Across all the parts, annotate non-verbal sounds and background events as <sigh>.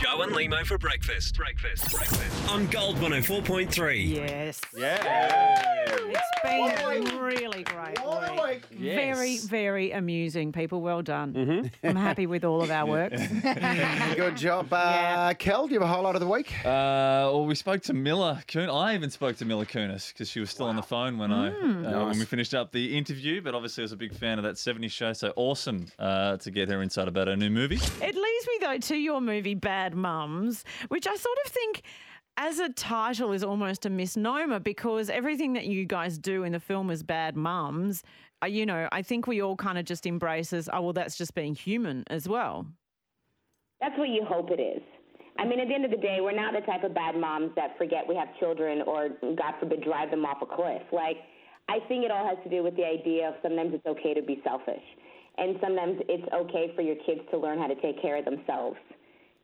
Jo and Lehmo for breakfast. Breakfast. Breakfast. On Gold 104.3. Yes. Yeah. It's been really great week. Very, very amusing, people. Well done. Mm-hmm. I'm happy with all of our work. <laughs> Good job. Uh, Kel, do you have a highlight of the week? Uh, well, we spoke to Mila Kunis. I even spoke to Mila Kunis because she was still on the phone when I uh, when we finished up the interview. But obviously, I was a big fan of that '70s show. So awesome uh, to get her insight about her new movie. It leads me though to your movie Bad Mums, which I sort of think as a title is almost a misnomer because everything that you guys do in the film is bad mums. Uh, you know, I think we all kind of just embrace as, oh well, that's just being human as well. That's what you hope it is. I mean, at the end of the day, we're not the type of bad moms that forget we have children or, God forbid, drive them off a cliff. Like, I think it all has to do with the idea of sometimes it's okay to be selfish. And sometimes it's okay for your kids to learn how to take care of themselves.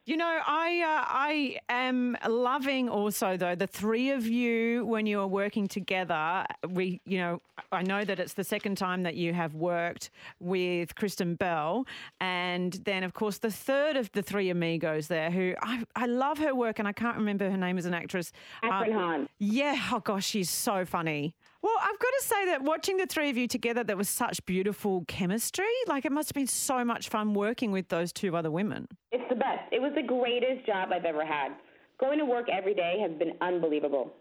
You know, I uh, I am loving also though the three of you when you are working together. We, you know, I know that it's the second time that you have worked with Kristen Bell, and then of course the third of the three amigos there, who I, I love her work, and I can't remember her name as an actress. Um, Hahn. Yeah, oh gosh, she's so funny. Well, I've got to say that watching the three of you together, there was such beautiful chemistry. Like it must have been so much fun working with those two other women. It's the best. It was the greatest job I've ever had. Going to work every day has been unbelievable.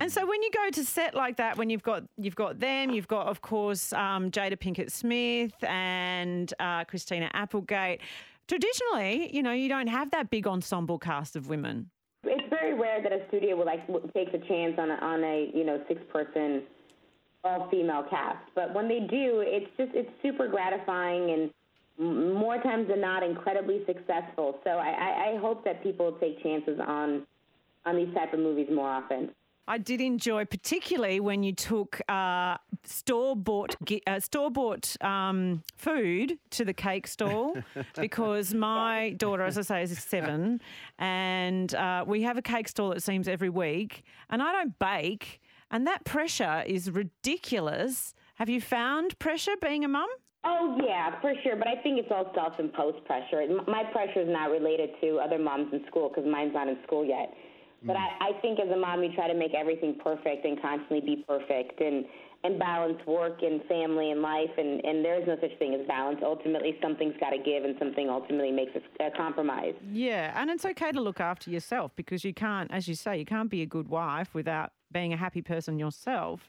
And so when you go to set like that, when you've got you've got them, you've got of course um, Jada Pinkett Smith and uh, Christina Applegate. Traditionally, you know, you don't have that big ensemble cast of women. Very rare that a studio will like takes a chance on a, on a you know six person all female cast. But when they do, it's just it's super gratifying and more times than not incredibly successful. So I, I, I hope that people take chances on on these type of movies more often. I did enjoy, particularly when you took uh, store bought uh, store bought um, food to the cake stall, <laughs> because my daughter, as I say, is seven, and uh, we have a cake stall it seems every week, and I don't bake, and that pressure is ridiculous. Have you found pressure being a mum? Oh yeah, for sure. But I think it's all self-imposed pressure. My pressure is not related to other moms in school because mine's not in school yet. But I, I think as a mom, you try to make everything perfect and constantly be perfect and and balance work and family and life. And and there is no such thing as balance. Ultimately, something's got to give, and something ultimately makes a, a compromise. Yeah, and it's okay to look after yourself because you can't, as you say, you can't be a good wife without being a happy person yourself.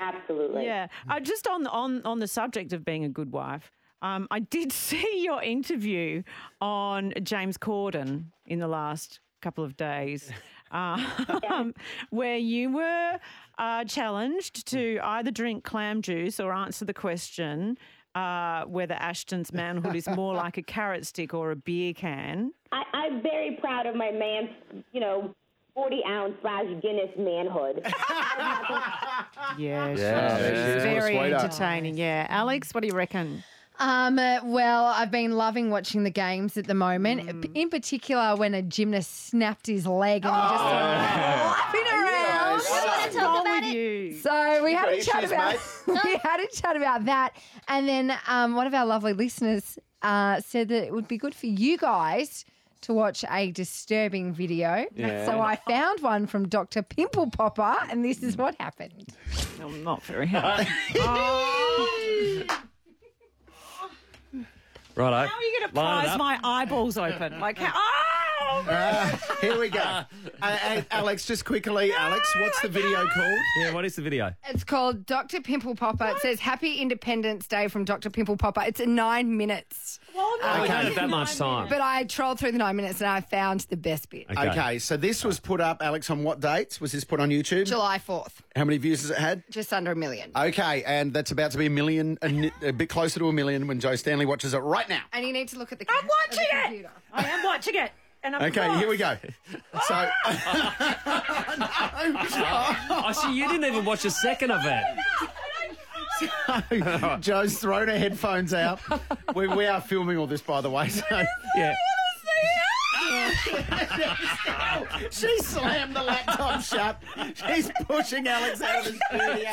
Absolutely. Yeah. Uh, just on on on the subject of being a good wife, um, I did <laughs> see your interview on James Corden in the last couple of days, <laughs> um, <laughs> where you were uh, challenged to either drink clam juice or answer the question. Uh, whether Ashton's manhood is more <laughs> like a carrot stick or a beer can. I, I'm very proud of my man's, you know, 40 ounce slash Guinness manhood. Yeah, Yeah, sure. she is. very What a sweetheart. entertaining. Yeah, Alex, what do you reckon? Um, uh, well, I've been loving watching the games at the moment. P- In particular, when a gymnast snapped his leg and he just started flapping around. What's wrong with you? So we had a chat about <laughs> we had a chat about that, and then um, one of our lovely listeners uh, said that it would be good for you guys to watch a disturbing video. Yeah. So I found one from Dr. Pimple Popper, and this is what happened. No, not very hard. <laughs> How are you going to prise my eyeballs open? Like, how, <laughs> ah! Uh, here we go. Uh, uh, Alex, just quickly, Alex, what's the video called? Yeah, what is the video? It's called Dr. Pimple Popper. It says Happy Independence Day from Dr. Pimple Popper. It's nine minutes. Oh, we don't have that much time. But I trolled through the nine minutes and I found the best bit. Okay. so this was put up, Alex, on what dates? Was this put on YouTube? July 4th, How many views has it had? just under a million. Okay, and that's about to be a million, a, a bit closer to a million when Jo Stanley watches it right now. And you need to look at the I'm watching the it. computer. I am watching it. And I'm Okay, here we go. So, ah! <laughs> I see, you didn't even watch a second of it. <laughs> Jo's thrown her headphones out. We, we are filming all this, by the way. So Yeah. she slammed the laptop shut. She's pushing Alex out of the studio.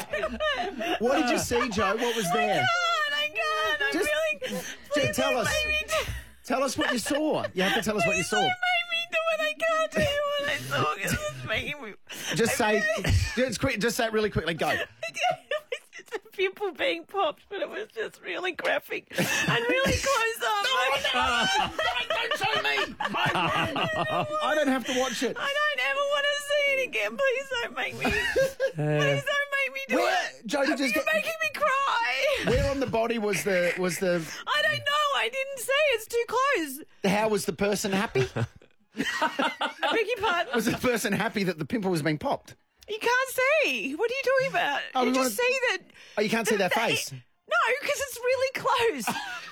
What did you see, Jo? What was oh there? I can't. I'm Just- really. Just tell us. Make me do, Tell us what you saw. You have to tell us what you saw. make me do it. I can't tell you what I saw because it's making me. Just say, <laughs> just quick, just say it really quickly. Go. <laughs> Pimple being popped, but it was just really graphic and really <laughs> close up. I, Don't show me. I don't have to watch it. I don't ever want to see it again. Please don't make me. Please don't make me do Where, it. Did you You're get, making me cry. where on the body was the was the I don't know. I didn't say it's too close. how was the person happy? <laughs> I beg your pardon. Was the person happy that the pimple was being popped? You can't see. What are you talking about? Oh, you we just wanna- see that. Oh, you can't see their the- face. No, because it's really close.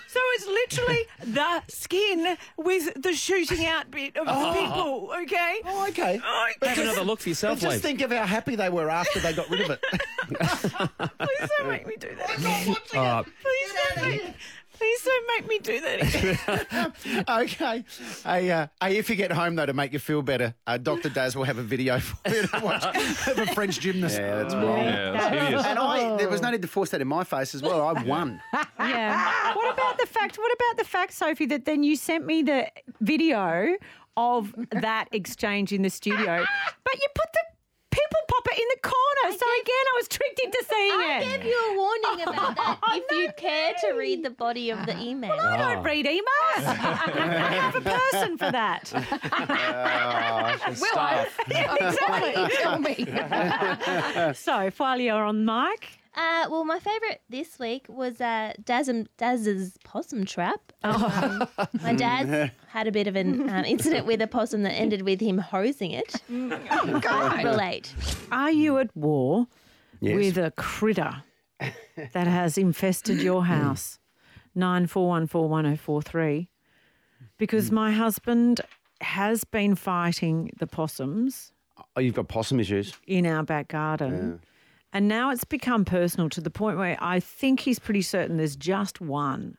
so it's literally <laughs> the skin with the shooting out bit of the pimple. Okay. Oh, okay. Oh, Have another look for But yourself, just Lee. think of how happy they were after they got rid of it. <laughs> Please don't make me do that. Uh, Please don't make. Please don't make me do that again. <laughs> okay. Hey, uh, hey, if you get home though, to make you feel better, uh, Dr. Daz will have a video <laughs> for you to watch of a French gymnast. Yeah, that's wrong. Yeah, that's hideous. And I, there was no need to force that in my face as well. I won. <laughs> Yeah. What about the fact? What about the fact, Sophie, that then you sent me the video of that exchange in the studio, but you put the pimple popper in the corner. so again, I was tricked into seeing I it. I gave you a warning <laughs> about that if you care to read the body of the email. Well, I don't read emails. <laughs> I have a person for that. <laughs> Will I? exactly. Tell me. So, while you're on mic, Uh, well, my favourite this week was uh, Daz Daz's possum trap. Um, my dad had a bit of an um, incident with a possum that ended with him hosing it. oh, God. Relate. are you at war Yes. with a critter that has infested your house? Nine four one four one zero four three. Because my husband has been fighting the possums Oh, you've got possum issues. in our back garden. And now it's become personal to the point where I think he's pretty certain there's just one.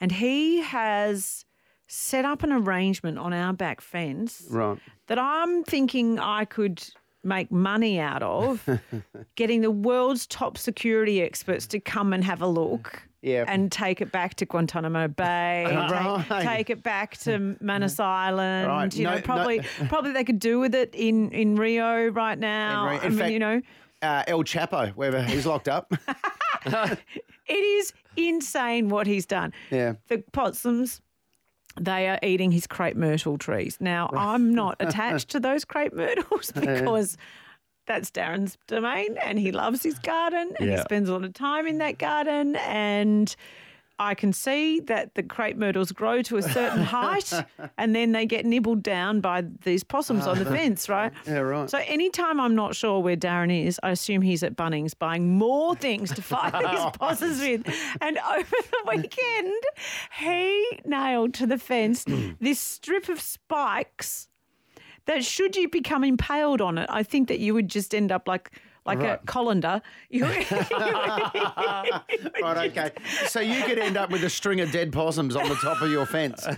And he has set up an arrangement on our back fence Right. that I'm thinking I could make money out of <laughs> getting the world's top security experts to come and have a look. Yeah. And take it back to Guantanamo Bay, <laughs> take, Right. take it back to <laughs> Manus Island. Right. You No- know, no- probably probably they could do with it in, in Rio right now. In Rio. I In mean, fact- you know, Uh, El Chapo, wherever he's locked up. <laughs> it is insane what he's done. Yeah. The possums, they are eating his crepe myrtle trees. Now, I'm not <laughs> attached to those crepe myrtles <laughs> because that's Darren's domain and he loves his garden and he spends a lot of time in that garden. And I can see that the crepe myrtles grow to a certain <laughs> height and then they get nibbled down by these possums on the <laughs> fence, right? Yeah, right. So anytime I'm not sure where Darren is, I assume he's at Bunnings buying more things to fight <laughs> these possums with. And over the weekend, he nailed to the fence <clears throat> this strip of spikes that should you become impaled on it, I think that you would just end up like like a colander. <laughs> <laughs> Right, okay. So you could end up with a string of dead possums on the top of your fence. <laughs>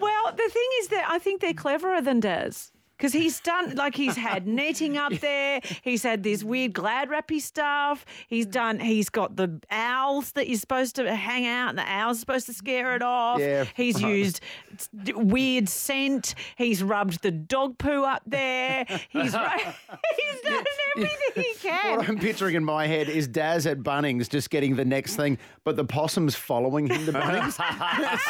Well, the thing is that I think they're cleverer than Daz. Because he's done, like, he's had netting up <laughs> there. He's had this weird glad wrappy stuff. He's done, he's got the owls that you're supposed to hang out and the owls are supposed to scare it off. Yeah, He's used weird scent. He's rubbed the dog poo up there. He's, <laughs> he's done <laughs> everything he can. What I'm picturing in my head is Daz at Bunnings just getting the next thing, but the possum's following him to Bunnings.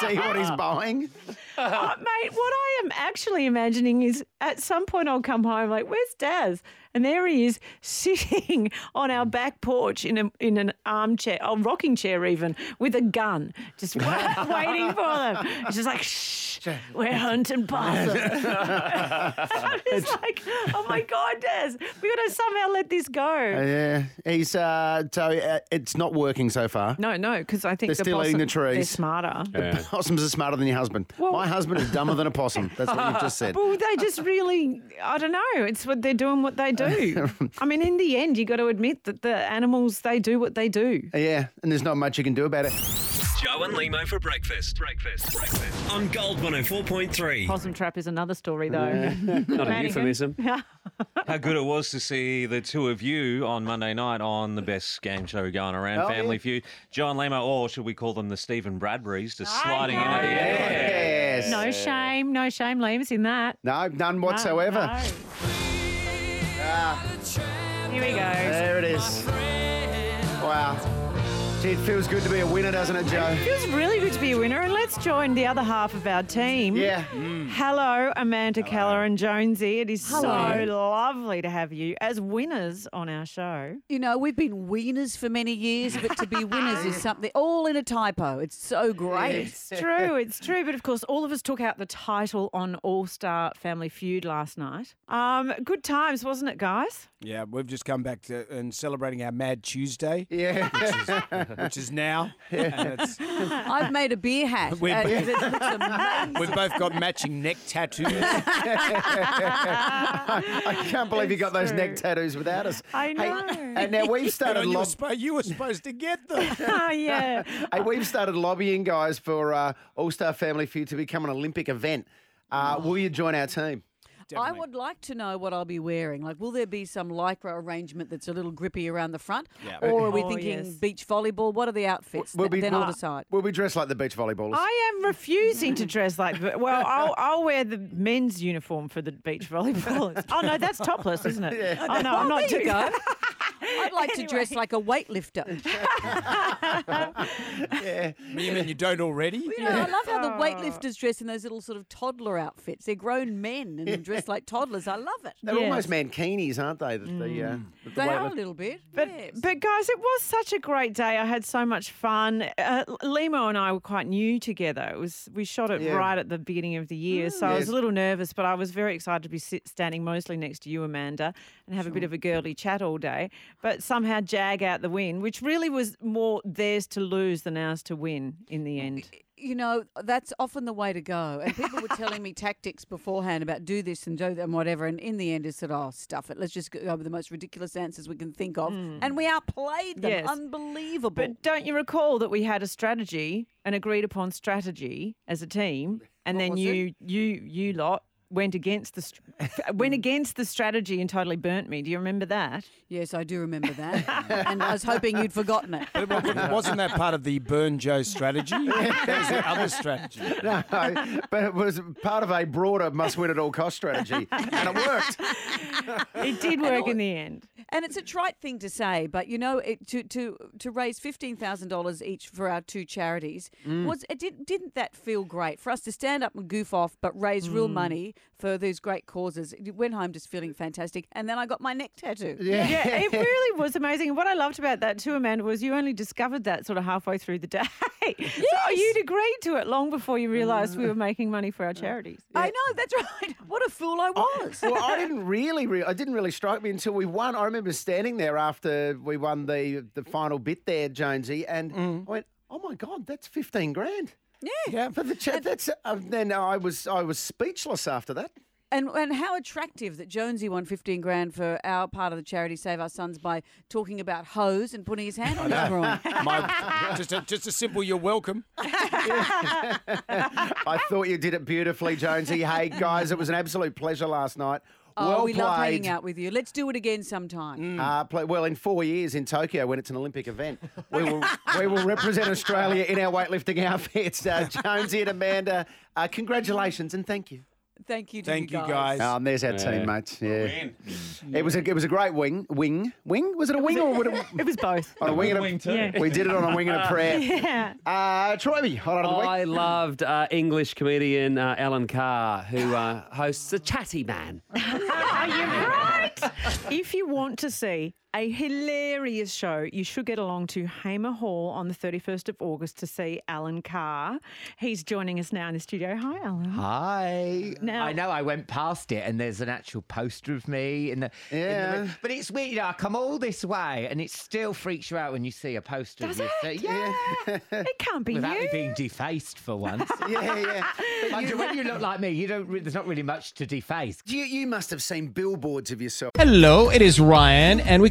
See what he's buying. Uh, mate, what I am actually imagining is at some point I'll come home like, where's Daz? And there he is sitting <laughs> on our back porch in a, in an armchair, a rocking chair even, with a gun, just <laughs> waiting for them. He's just like, shh, we're hunting possums. I'm just like, oh my God, Daz, we got to somehow let this go. Yeah, he's uh, so uh, it's not working so far. No, no, because I think They're the still eating the possum- They're trees. smarter. Possums are smarter than your husband. My husband is dumber than a possum. That's what you've just <laughs> said. Well, they just really, I don't know. It's what they're doing, what they do. <laughs> I mean, in the end, you got to admit that the animals, they do what they do. Yeah, and there's not much you can do about it. Jo and Lehmo for breakfast. Breakfast. Breakfast. On Gold 104.3. Possum trap is another story, though. <laughs> Not a euphemism. <laughs> How good it was to see the two of you on Monday night on the best game show going around, Oh, Family yeah. Feud. John Lehmo, or should we call them the Steven Bradburys, just sliding into the Yes. No shame, no shame, Liam's in that. No, none No, whatsoever. no. Ah, Here we go. there it is. Wow. Gee, it feels good to be a winner, doesn't it, Jo? It feels really good to be a winner, and let's join the other half of our team. Yeah. Hello, Amanda Keller and Jonesy. It is so lovely to have you as winners on our show. You know, we've been winners for many years, but to be winners is <laughs> something all in a typo. It's so great. It's true, it's true. But of course, all of us took out the title on All Star Family Feud last night. Um, good times, wasn't it, guys? Yeah, we've just come back to and celebrating our Mad Tuesday. Yeah. <laughs> Which is, now. <laughs> And it's, <laughs> I've made a beer hat. We've- and it looks amazing. we've both got matching neck tattoos. <laughs> I can't believe you got those neck tattoos without us. I know. And now we've started you, were lob- spo- you were supposed to get them. Oh, yeah. hey, we've started lobbying, guys, for uh, All Star Family Feud to become an Olympic event. Uh, will you join our team? I would like to know what I'll be wearing. Like, will there be some lycra arrangement that's a little grippy around the front? Yeah. Or are we Oh, thinking yes. beach volleyball? What are the outfits? We'll be- then I'll we'll- decide. We'll be dressed like the beach volleyballers. I am refusing to dress like. Well, I'll, I'll wear the men's uniform for the beach volleyballers. <laughs> Oh no, that's topless, isn't it? <laughs> Oh no, I'm not there you doing go. <laughs> I'd like to dress like a weightlifter. <laughs> <laughs> yeah. You mean you don't already? You know, I love how the weightlifters dress in those little sort of toddler outfits. They're grown men and dressed like toddlers. I love it. They're Yes. almost mankinis, aren't they? The, the, uh, the They are a little bit. But yes. but guys, it was such a great day. I had so much fun. Uh, Lehmo and I were quite new together. It was we shot it Yeah. right at the beginning of the year, so I was a little nervous, but I was very excited to be sit, standing mostly next to you, Amanda, and have a bit of a girly chat all day. But somehow jag out the win, which really was more theirs to lose than ours to win in the end. you know, that's often the way to go. And people were telling me tactics beforehand about do this and do that and whatever. And in the end, I said, oh, stuff it. Let's just go with the most ridiculous answers we can think of. Hmm. And we outplayed them. Yes. Unbelievable. But don't you recall that we had a strategy, an agreed upon strategy as a team, and What then was it? you you you lot went against the <laughs> went against the strategy and totally burnt me. Do you remember that? yes, I do remember that. <laughs> and I was hoping you'd forgotten it. But wasn't that part of the Burn Jo strategy? <laughs> that was the other strategy. No, but it was part of a broader must win at all cost strategy. and it worked. It did work in the end. And it's a trite thing to say, but you know, it, to to to raise fifteen thousand dollars each for our two charities mm. was it did didn't that feel great for us to stand up and goof off, but raise real mm. money for these great causes? It went home just feeling fantastic, and then I got my neck tattoo. Yeah, it <laughs> really was amazing. And what I loved about that too, Amanda, was you only discovered that sort of halfway through the <laughs> day. So you'd agreed to it long before you realised we mm. were making money for our charities. I know that's right. <laughs> What a fool I oh, was. well, I didn't really, re- I didn't really strike me until we won. I remember standing there after we won the the final bit there, Jonesy, and mm. I went, "Oh my god, that's fifteen grand." Yeah. Yeah, for the chat. That's uh, then I was I was speechless after that. And and how attractive that Jonesy won fifteen grand for our part of the charity Save Our Sons by talking about hose and putting his hand on his <laughs> groin. My, just, a, just a simple you're welcome. <laughs> I thought you did it beautifully, Jonesy. Hey guys, it was an absolute pleasure last night. Oh, well we played. love hanging out with you. Let's do it again sometime. Uh, play, well, in four years in Tokyo, when it's an Olympic event, we will we will represent Australia in our weightlifting outfits. Uh, Jonesy and Amanda, uh, congratulations and thank you. Thank you to Thank you you, guys. guys. Oh, and there's our Yeah. teammates. Yeah. It was a it was a great wing. Wing? Wing? Was it a wing or would it? <laughs> It was both. On a wing and a Wing too. Yeah. We did it on a wing and a prayer. <laughs> Yeah. Uh, Troy, highlight of the week. I loved uh, English comedian uh, Alan Carr, who uh, hosts a Chatty Man. <laughs> Are you right? if you want to see a hilarious show, you should get along to Hamer Hall on the 31st of August to see Alan Carr. He's joining us now in the studio. Hi, Alan. Hi. Now- I know I went past it and there's an actual poster of me in the, in the Yeah. but it's weird. You know, I come all this way and it still freaks you out when you see a poster Does of it? yourself. Yeah. It can't be Without you. me being defaced for once. <laughs> yeah, yeah. But you, you, when you look like me, you don't. There's not really much to deface. you, you must have seen billboards of yourself. Hello, it is Ryan, and we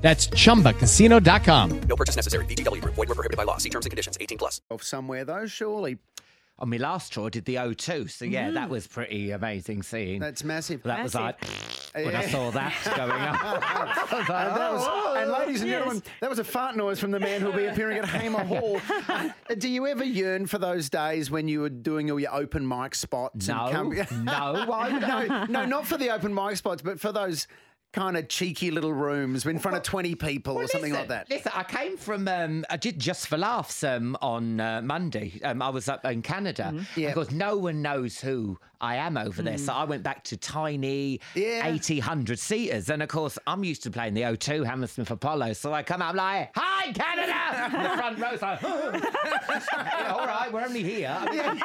That's chumbacasino.com. No purchase necessary. VGW Group. Void were prohibited by law. See terms and conditions. 18 plus. Of somewhere though, surely. On my last tour, I did the O2, so yeah, that was pretty amazing seeing. That's massive. that was like when I saw that going up. <laughs> Was like, And, that was, "Oh." and ladies and Yes. gentlemen, that was a fart noise from the man who'll be appearing at Hamer <laughs> Hall. Uh, do you ever yearn for those days when you were doing all your open mic spots? No, and no, <laughs> why no, no, not for the open mic spots, but for those kind of cheeky little rooms in front of 20 people or something like that. Listen, I came from, um, I did Just for Laughs um, on uh, Monday. Um, I was up in Canada. Mm-hmm. Yeah. Because no one knows who I am over there. So I went back to tiny Yeah. 80, 100 seaters. And of course, I'm used to playing the O2, Hammersmith Apollo. So I come out, I'm like, hi, Canada! And <laughs> the front row, row's like, yeah, all right, we're only here. I, mean,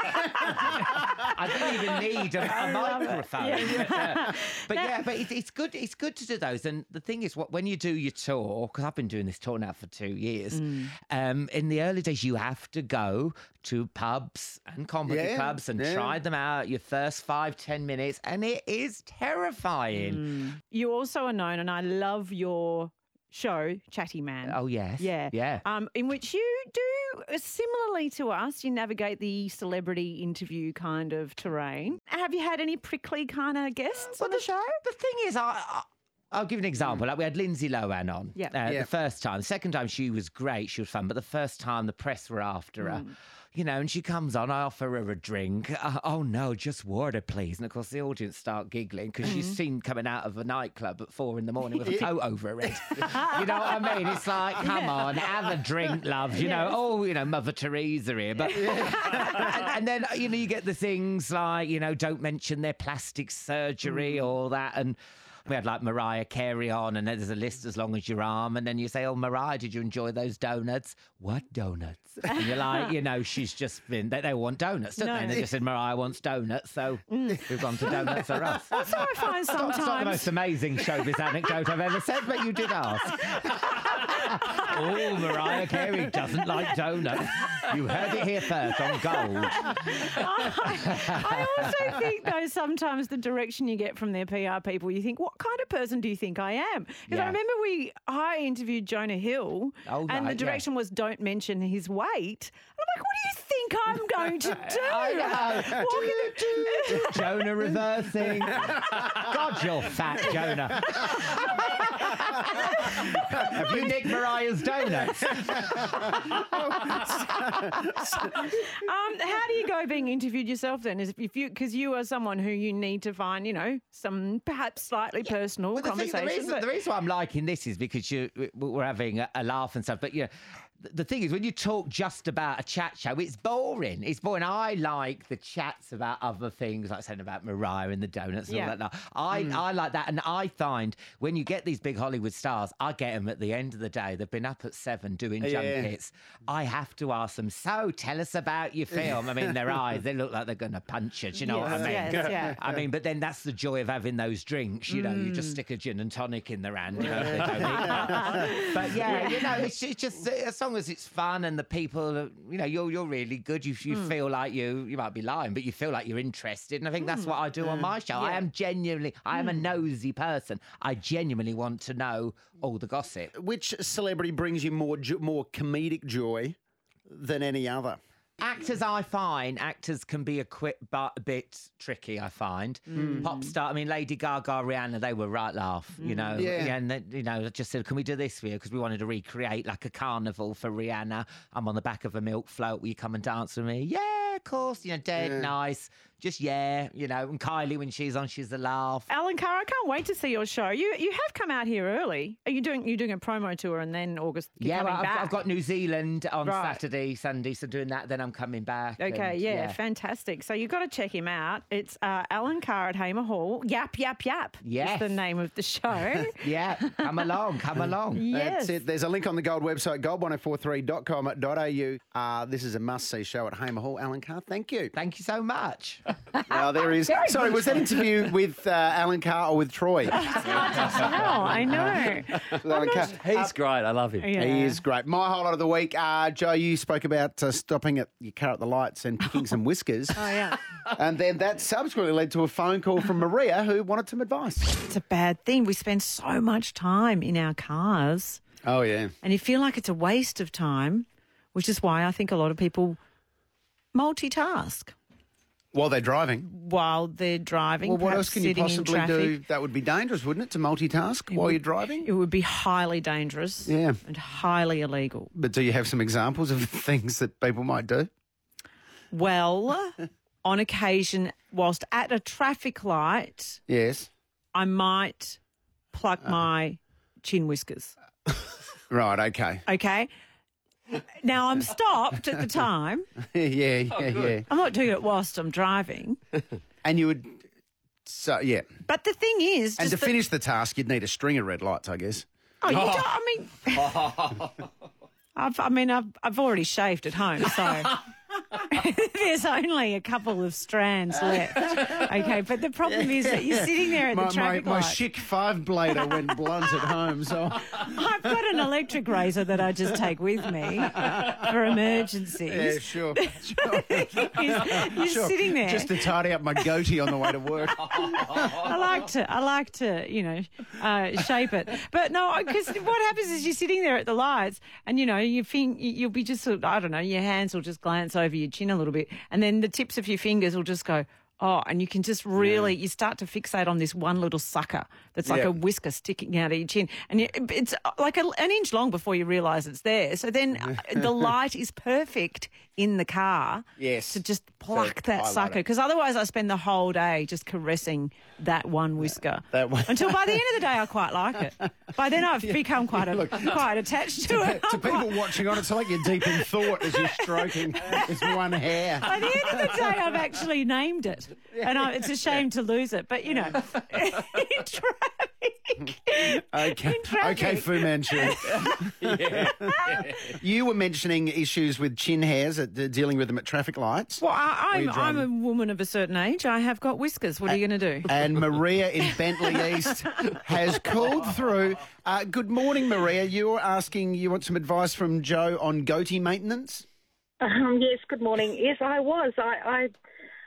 I didn't even need a, a microphone. But, uh, but yeah, but it's, it's good. It's good to do those. And the thing is, what when you do your tour, because I've been doing this tour now for two years. Mm. Um, in the early days, you have to go to pubs and comedy Yeah, clubs and yeah. try them out. Your first five ten minutes, and it is terrifying. You also are known, and I love your show, Chatty Man. Oh yes, Yeah. yeah. Um, in which you do uh, similarly to us, you navigate the celebrity interview kind of terrain. Have you had any prickly kind of guests on the, show? The thing is, I. I I'll give you an example. Like we had Lindsay Lohan on Yeah. uh, Yeah. the first time. The second time she was great, she was fun. But the first time the press were after her, you know, and she comes on, I offer her a drink. Uh, <laughs> oh no, just water, please. And of course the audience start giggling because she's seen coming out of a nightclub at four in the morning with a <laughs> coat over her head. <laughs> you know what I mean? It's like, come on, have a drink, love. You know, oh, you know, Mother Teresa here, but and, and then you know you get the things like you know don't mention their plastic surgery or that and. We had like Mariah Carey on, and then there's a list as long as your arm, and then you say, "Oh, Mariah, did you enjoy those donuts? What donuts?" And you're like, you know, she's just been. They, they want donuts, don't No. they? And they just said Mariah wants donuts, so mm. we've gone to donuts for us. <laughs> That's what I find It's not the most amazing showbiz anecdote I've ever said, but you did ask. <laughs> oh, Mariah Carey doesn't like donuts. You heard it here first on Gold. <laughs> I also think, though, sometimes the direction you get from their PR people, you think, what kind of person do you think I am? Because I remember we, I interviewed Jonah Hill, Oh, and the right, yeah. direction was don't mention his weight. I'm like, what do you think I'm going to <laughs> do? I know. Walking- Jonah reversing. <laughs> God, you're fat, Jonah. Have you nicked Mariah's donuts? um, how do you go being interviewed yourself then? Is if you because you are someone who you need to find, you know, some perhaps slightly personal Well, the, thing, the, reason, but- the reason why I'm liking this is because you we're having a, a laugh and stuff. But you know, the, thing is, when you talk just about a chat show, it's boring. It's boring. I like the chats about other things, like saying about Mariah and the donuts and Yeah. all that. I mm. I like that, and I find when you get these big Hollywood stars, I get them at the end of the day. They've been up at seven doing Yeah. junkets. I have to ask them. So tell us about your film. I mean, their <laughs> eyes they look like they're going to punch it. You know what I mean? yes, yeah. I mean, but then that's the joy of having those drinks. You know, you just mm. stick a gin and tonic in their hand. You know, they don't eat <laughs> that. But yeah, you know, it's, it's just uh, as long as it's fun and the people, are- you know, you're you're really good. You you Hmm. feel like you you might be lying, but you feel like you're interested, and I think that's what I do on my show. I am genuinely, I am a Hmm. nosy person. I genuinely want to know all the gossip. Which celebrity brings you more more comedic joy than any other? Actors, I find actors can be a quick but a bit tricky. I find Mm. pop star. I mean, Lady Gaga, Rihanna, they were right laugh. You know, Yeah. and they, you know, just said, "Can we do this for you?" Because we wanted to recreate like a carnival for Rihanna. I'm on the back of a milk float. Will you come and dance with me? Yeah, of course. You know, dead Yeah. nice. Just yeah, you know. And Kylie, when she's on, she's a laugh. Alan Carr, I can't wait to see your show. You you have come out here early. Are you doing you doing a promo tour and then August you're Yeah, coming well, I've, back? I've got New Zealand on Right. Saturday, Sunday, so doing that. Then I'm coming back. Okay, and, yeah, fantastic. So you've got to check him out. It's uh, Alan Carr at Hamer Hall. Yap, yap, yap. Yes. Is the name of the show. <laughs> yeah, come along, come <laughs> along. Yes. That's it. There's a link on the Gold website, gold1043.com.au. Uh, this is a must see show at Hamer Hall. Alan Carr, thank you. Thank you so much. Now, there is. Very Sorry, was that interview with uh, Alan Carr or with Troy? Hell, I know. Alan Carr. He's great. I love him. He is great. My highlight of the week, uh, Jo, you spoke about uh, stopping at your car at the lights and picking some whiskers. <laughs> Oh, yeah. And then that subsequently led to a phone call from Maria who wanted some advice. It's a bad thing. We spend so much time in our cars Oh, yeah. and you feel like it's a waste of time, which is why I think a lot of people multitask While they're driving. while they're driving. Well, what else can you possibly traffic. do? That would be dangerous, wouldn't it, to multitask while you're driving? It would be highly dangerous Yeah. and highly illegal. But do you have some examples of <laughs> things that people might do? Well, <laughs> on occasion, whilst at a traffic light, Yes. I might pluck uh-huh. my chin whiskers. <laughs> Right, okay. Okay. Now I'm stopped at the time. <laughs> yeah, yeah, Oh, yeah. I'm not doing it whilst I'm driving. And you would. So, yeah. But the thing is, And to that- finish the task, you'd need a string of red lights, I guess. Oh, you oh. don't, I mean, <laughs> I've, I mean, I've, I've already shaved at home, so <laughs> <laughs> there's only a couple of strands left. Okay, but the problem is that you're sitting there at my, the traffic my, my light. chic five blader went blunt at home, so <laughs> I've got an electric razor that I just take with me for emergencies. yeah, sure. <laughs> You're Sure. sitting there. just to tidy up my goatee on the way to work. I like to, I like to, you know, uh, shape it. But no, because what happens is you're sitting there at the lights, and you know, you think you'll be just, sort of, I don't know, your hands will just glance over your chin a little bit, and then the tips of your fingers will just go. Oh, and you can just really, you start to fixate on this one little sucker that's like Yeah. a whisker sticking out of your chin. And it's like a, an inch long before you realise it's there. So then <laughs> uh, the light is perfect in the car Yes. to just pluck that sucker. Because otherwise, I spend the whole day just caressing that one whisker. that one. Until by the end of the day, I <laughs> quite like it. By then, I've become quite a, <laughs> quite attached to it. to I'm quite- people watching on, it's like you're deep in thought as you're stroking this one hair. by the end of the day, I've actually named it, and I, it's a shame to lose it. But you know, in <laughs> traffic, Okay, okay, Fu Manchu. <laughs> you were mentioning issues with chin hairs, at, uh, dealing with them at traffic lights. Well, I, Were you I'm, I'm a woman of a certain age. I have got whiskers. What are you going to do? And Maria in Bentleigh East has called through. Uh, good morning, Maria. You're asking, you want some advice from Jo on goatee maintenance? Um, yes, good morning. Yes, I was. I, I,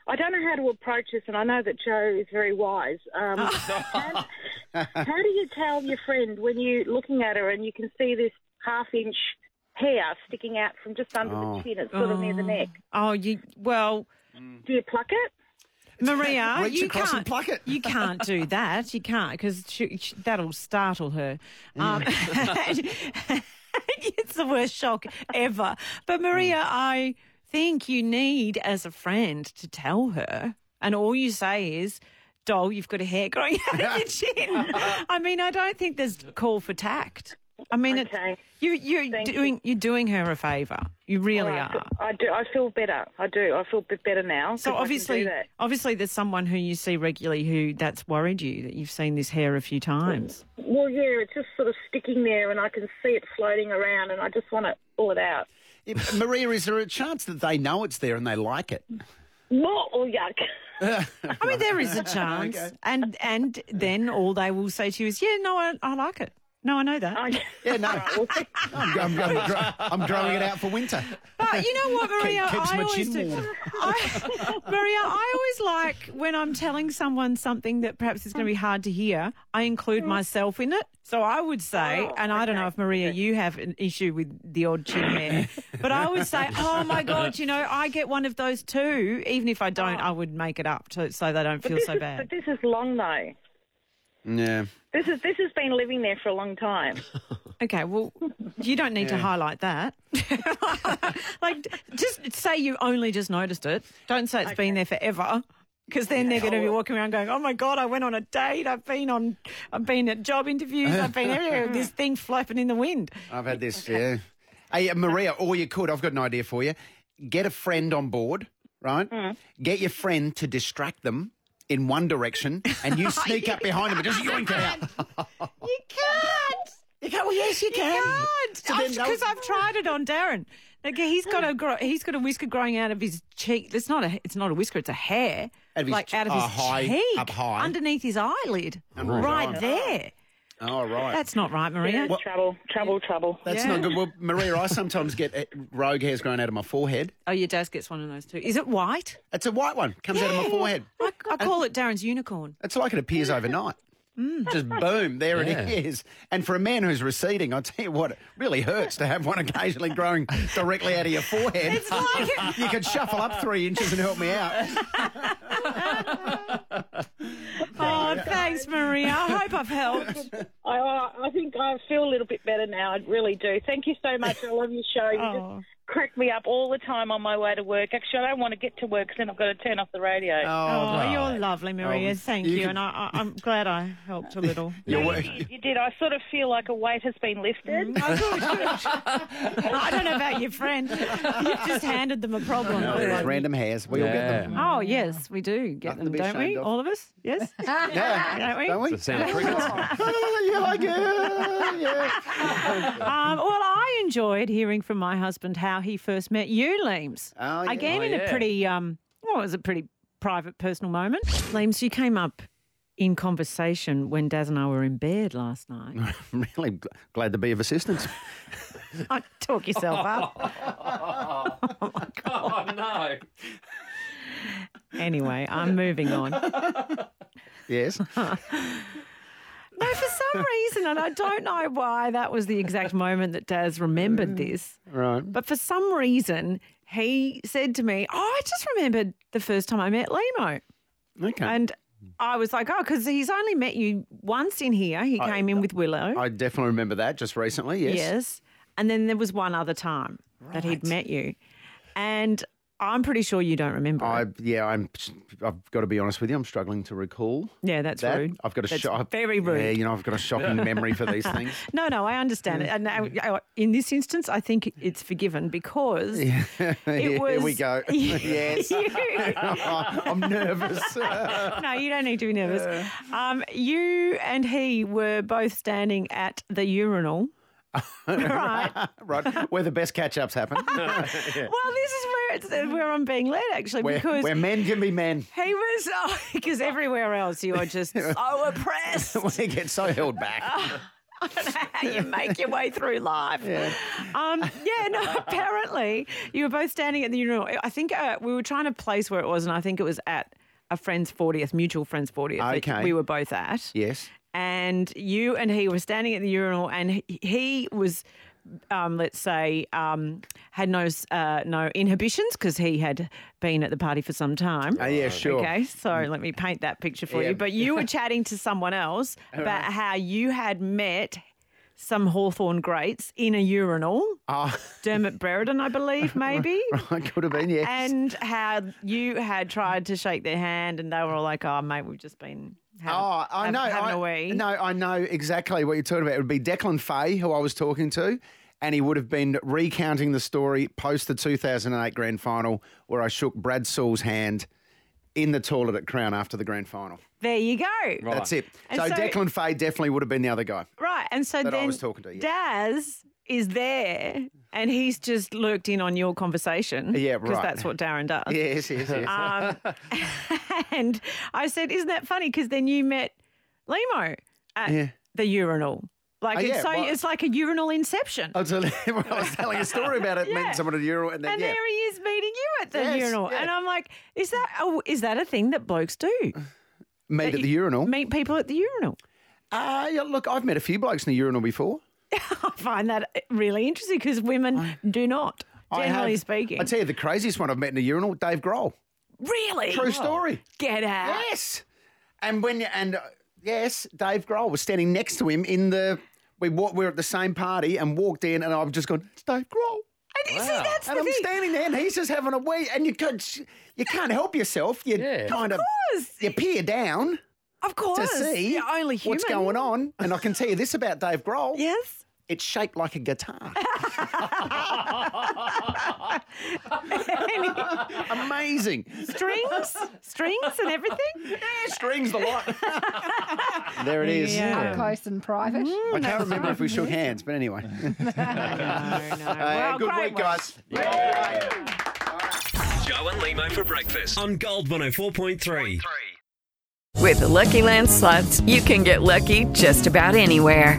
I don't know how to approach this, and I know that Jo is very wise. Um, <laughs> how, how do you tell your friend when you're looking at her and you can see this half-inch hair sticking out from just under Oh. the chin? It's sort of near the neck. Oh, you well. Do you pluck it? Maria, Reach you across can't, and pluck it. You can't do <laughs> that. You can't because that'll startle her. Um, <laughs> it's the worst shock ever. But Maria, I think you need, as a friend, to tell her, and all you say is. Doll, you've got a hair growing <laughs> out of your <laughs> chin. I mean, I don't think there's call for tact. I mean, it, you, you're Thank doing you're doing her a favour. You really All right, are. I do. I feel better. I do. I feel a bit better now. So obviously, that. obviously, there's someone who you see regularly who that's worried you that you've seen this hair a few times. Well, yeah, it's just sort of sticking there, and I can see it floating around, and I just want to pull it out. If- Maria, is there a chance that they know it's there and they like it? More or yuck. <laughs> I mean, there is a chance, and and then all they will say to you is, "Yeah, no, I, I like it." No, I know that. Yeah, no. <laughs> I'm, I'm, I'm, I'm growing it out for winter. But you know what, <laughs> Maria? keeps I my always chin do. warm. <laughs> I, Maria, I always like when I'm telling someone something that perhaps is going to be hard to hear. I include mm. myself in it. So I would say, oh, and I don't know if Maria, you have an issue with the odd chin hair, but I would say, <laughs> oh my God, you know, I get one of those too. Even if I don't, oh. I would make it up to, so they don't But feel so is- bad. But this is long though. Yeah. This is this has been living there for a long time. Okay, well, you don't need to highlight that. <laughs> like, just say you only just noticed it. Don't say it's been there forever. Because then they're going to be walking around going, "Oh my god, I went on a date. I've been on, I've been at job interviews. I've been everywhere. <laughs> This thing flapping in the wind." I've had this, yeah. Hey, uh, Maria, or you could, I've got an idea for you. Get a friend on board, right? Get your friend to distract them in one direction, and you <laughs> sneak up behind them and just yoink it out. You can't. You can't. Well, yes, you can. So then Because they'll- I've tried it on Darren. Like he's got a gro- he's got a whisker growing out of his cheek. It's not a it's not a whisker. It's a hair. Out of his like ch- out of oh, his high- cheek, up high. underneath his eyelid, Under his right eye. there. Oh, right. That's not right, Maria. Well- trouble, trouble, trouble. That's Yeah. not good. Well, Maria, I sometimes get uh, rogue hairs growing out of my forehead. Oh, your dad gets one of those too. Is it white? It's a white one. Comes out of my forehead. I, I call it Darren's unicorn. It's like it appears overnight. Mm. Just boom, there Yeah. it is. And for a man who's receding, I'll tell you what, it really hurts to have one occasionally growing directly out of your forehead. It's like- <laughs> you could shuffle up three inches and help me out. <laughs> Oh, thanks, Maria. I hope I've helped. I, I I think I feel a little bit better now. I really do. Thank you so much. I love your show. You Oh. just crack me up all the time on my way to work. Actually, I don't want to get to work because then I've got to turn off the radio. Oh, you're lovely, Maria. Um, Thank you you, can- and I, I, I'm glad I helped a little. <laughs> You're wa- You, you did. I sort of feel like a weight has been lifted. <laughs> I don't know about your friend. You've just handed them a problem. No, there's random hairs. We all get them. Oh yes, we do get Nothing them, don't we? ashamed of. All of us? Yes. <laughs> Yeah, don't we? don't we? The sound of crickets. Oh, yeah, I get yeah. Um, well, I enjoyed hearing from my husband how he first met you, Leems. Oh, yeah. Again, Oh, in a pretty, um, well, it was a pretty private, personal moment. Leems, you came up in conversation when Daz and I were in bed last night. I'm <laughs> really gl- glad to be of assistance. <laughs> oh, talk yourself up. Oh, my God. Oh, no. Anyway, I'm moving on. Yes. <laughs> No, for some reason, and I don't know why that was the exact moment that Daz remembered mm. this, Right. but for some reason, he said to me, Oh, I just remembered the first time I met Lehmo. Okay. And I was like, Oh, because he's only met you once in here. He I- came in with Willow. I definitely remember that just recently, yes. Yes. And then there was one other time that he'd met you. And I'm pretty sure you don't remember. I it. yeah, I'm. I've got to be honest with you. I'm struggling to recall. Yeah, that's that. rude. I've got a shock. very rude. Yeah, you know, I've got a shocking memory for these <laughs> things. No, no, I understand it. And uh, in this instance, I think it's forgiven because Here was- <laughs> Here we go. <laughs> yes. I'm nervous. no, you don't need to be nervous. Um, you and he were both standing at the urinal. Right. <laughs> right. Where the best catch ups happen. <laughs> Well, this is where it's where I'm being led actually where, because where men can be men. he was oh, <laughs> because everywhere else you are just so oppressed. we get so held back. I don't know how you make your way through life. Um, yeah, no, apparently you were both standing at the urinal. I think uh, we were trying to place where it was, and I think it was at a friend's 40th, mutual friend's 40th that Okay. we were both at. Yes. And you and he were standing at the urinal, and he, was. Um, let's say um, had no uh, no inhibitions because he had been at the party for some time. Oh, yeah, sure. Okay, so let me paint that picture for Yeah. you. But you were <laughs> chatting to someone else about how you had met some Hawthorn greats in a urinal. Oh, Dermott Brereton, I believe, <laughs> maybe. I could have been, yes. And how you had tried to shake their hand, and they were all like, "Oh, mate, we've just been having, Oh, I hav- know. having I, a wee." No, I know exactly what you're talking about. It would be Declan Fay, who I was talking to, and he would have been recounting the story post the 2008 grand final where I shook Brad Sewell's hand in the toilet at Crown after the grand final. There you go. That's it. So, so- Declan Fay definitely would have been the other guy. Right, and so That I then was talking to, yeah. Daz is there, and he's just lurked in on your conversation. Yeah, right. Because that's what Darren does. <laughs> Yes, yes, yes. Um, <laughs> and I said, "Isn't that funny?" Because then you met Lehmo at Yeah. the urinal. Like Oh, it's so well- it's like a urinal inception. I was, telling- I was telling a story about it, <laughs> Yeah. meeting someone at the urinal, and then and yeah, there he is meeting you at the Yes, urinal, yeah. and I'm like, is that oh, is that a thing that blokes do? <sighs> meet at the urinal. Meet people at the urinal. Uh, yeah, look, I've met a few blokes in the urinal before. <laughs> I find that really interesting because women do not, I generally have- speaking. I tell you, the craziest one I've met in a urinal, Dave Grohl. really? True story. Get out. Yes. And when you, and uh, yes, Dave Grohl was standing next to him in the. We wa- we were at the same party and walked in, and I've just gone, it's Dave Grohl. And you see, that's and the I'm thing. standing there, and he's just having a wee, and you can't, you can't help yourself. You Yeah. kind of, course. you peer down Of course. to see You're only human. what's going on. And I can tell you this about Dave Grohl. <laughs> Yes. It's shaped like a guitar. <laughs> Amazing. Strings, strings, and everything. Yeah, strings the lot. <laughs> there it is. Yeah. Up close and private. I can't remember if we shook hands, but anyway. <laughs> no, no. Uh, Well, good great week, guys. Jo and Lehmo for breakfast on Gold 104.3. With the Lucky Land slots, you can get lucky just about anywhere.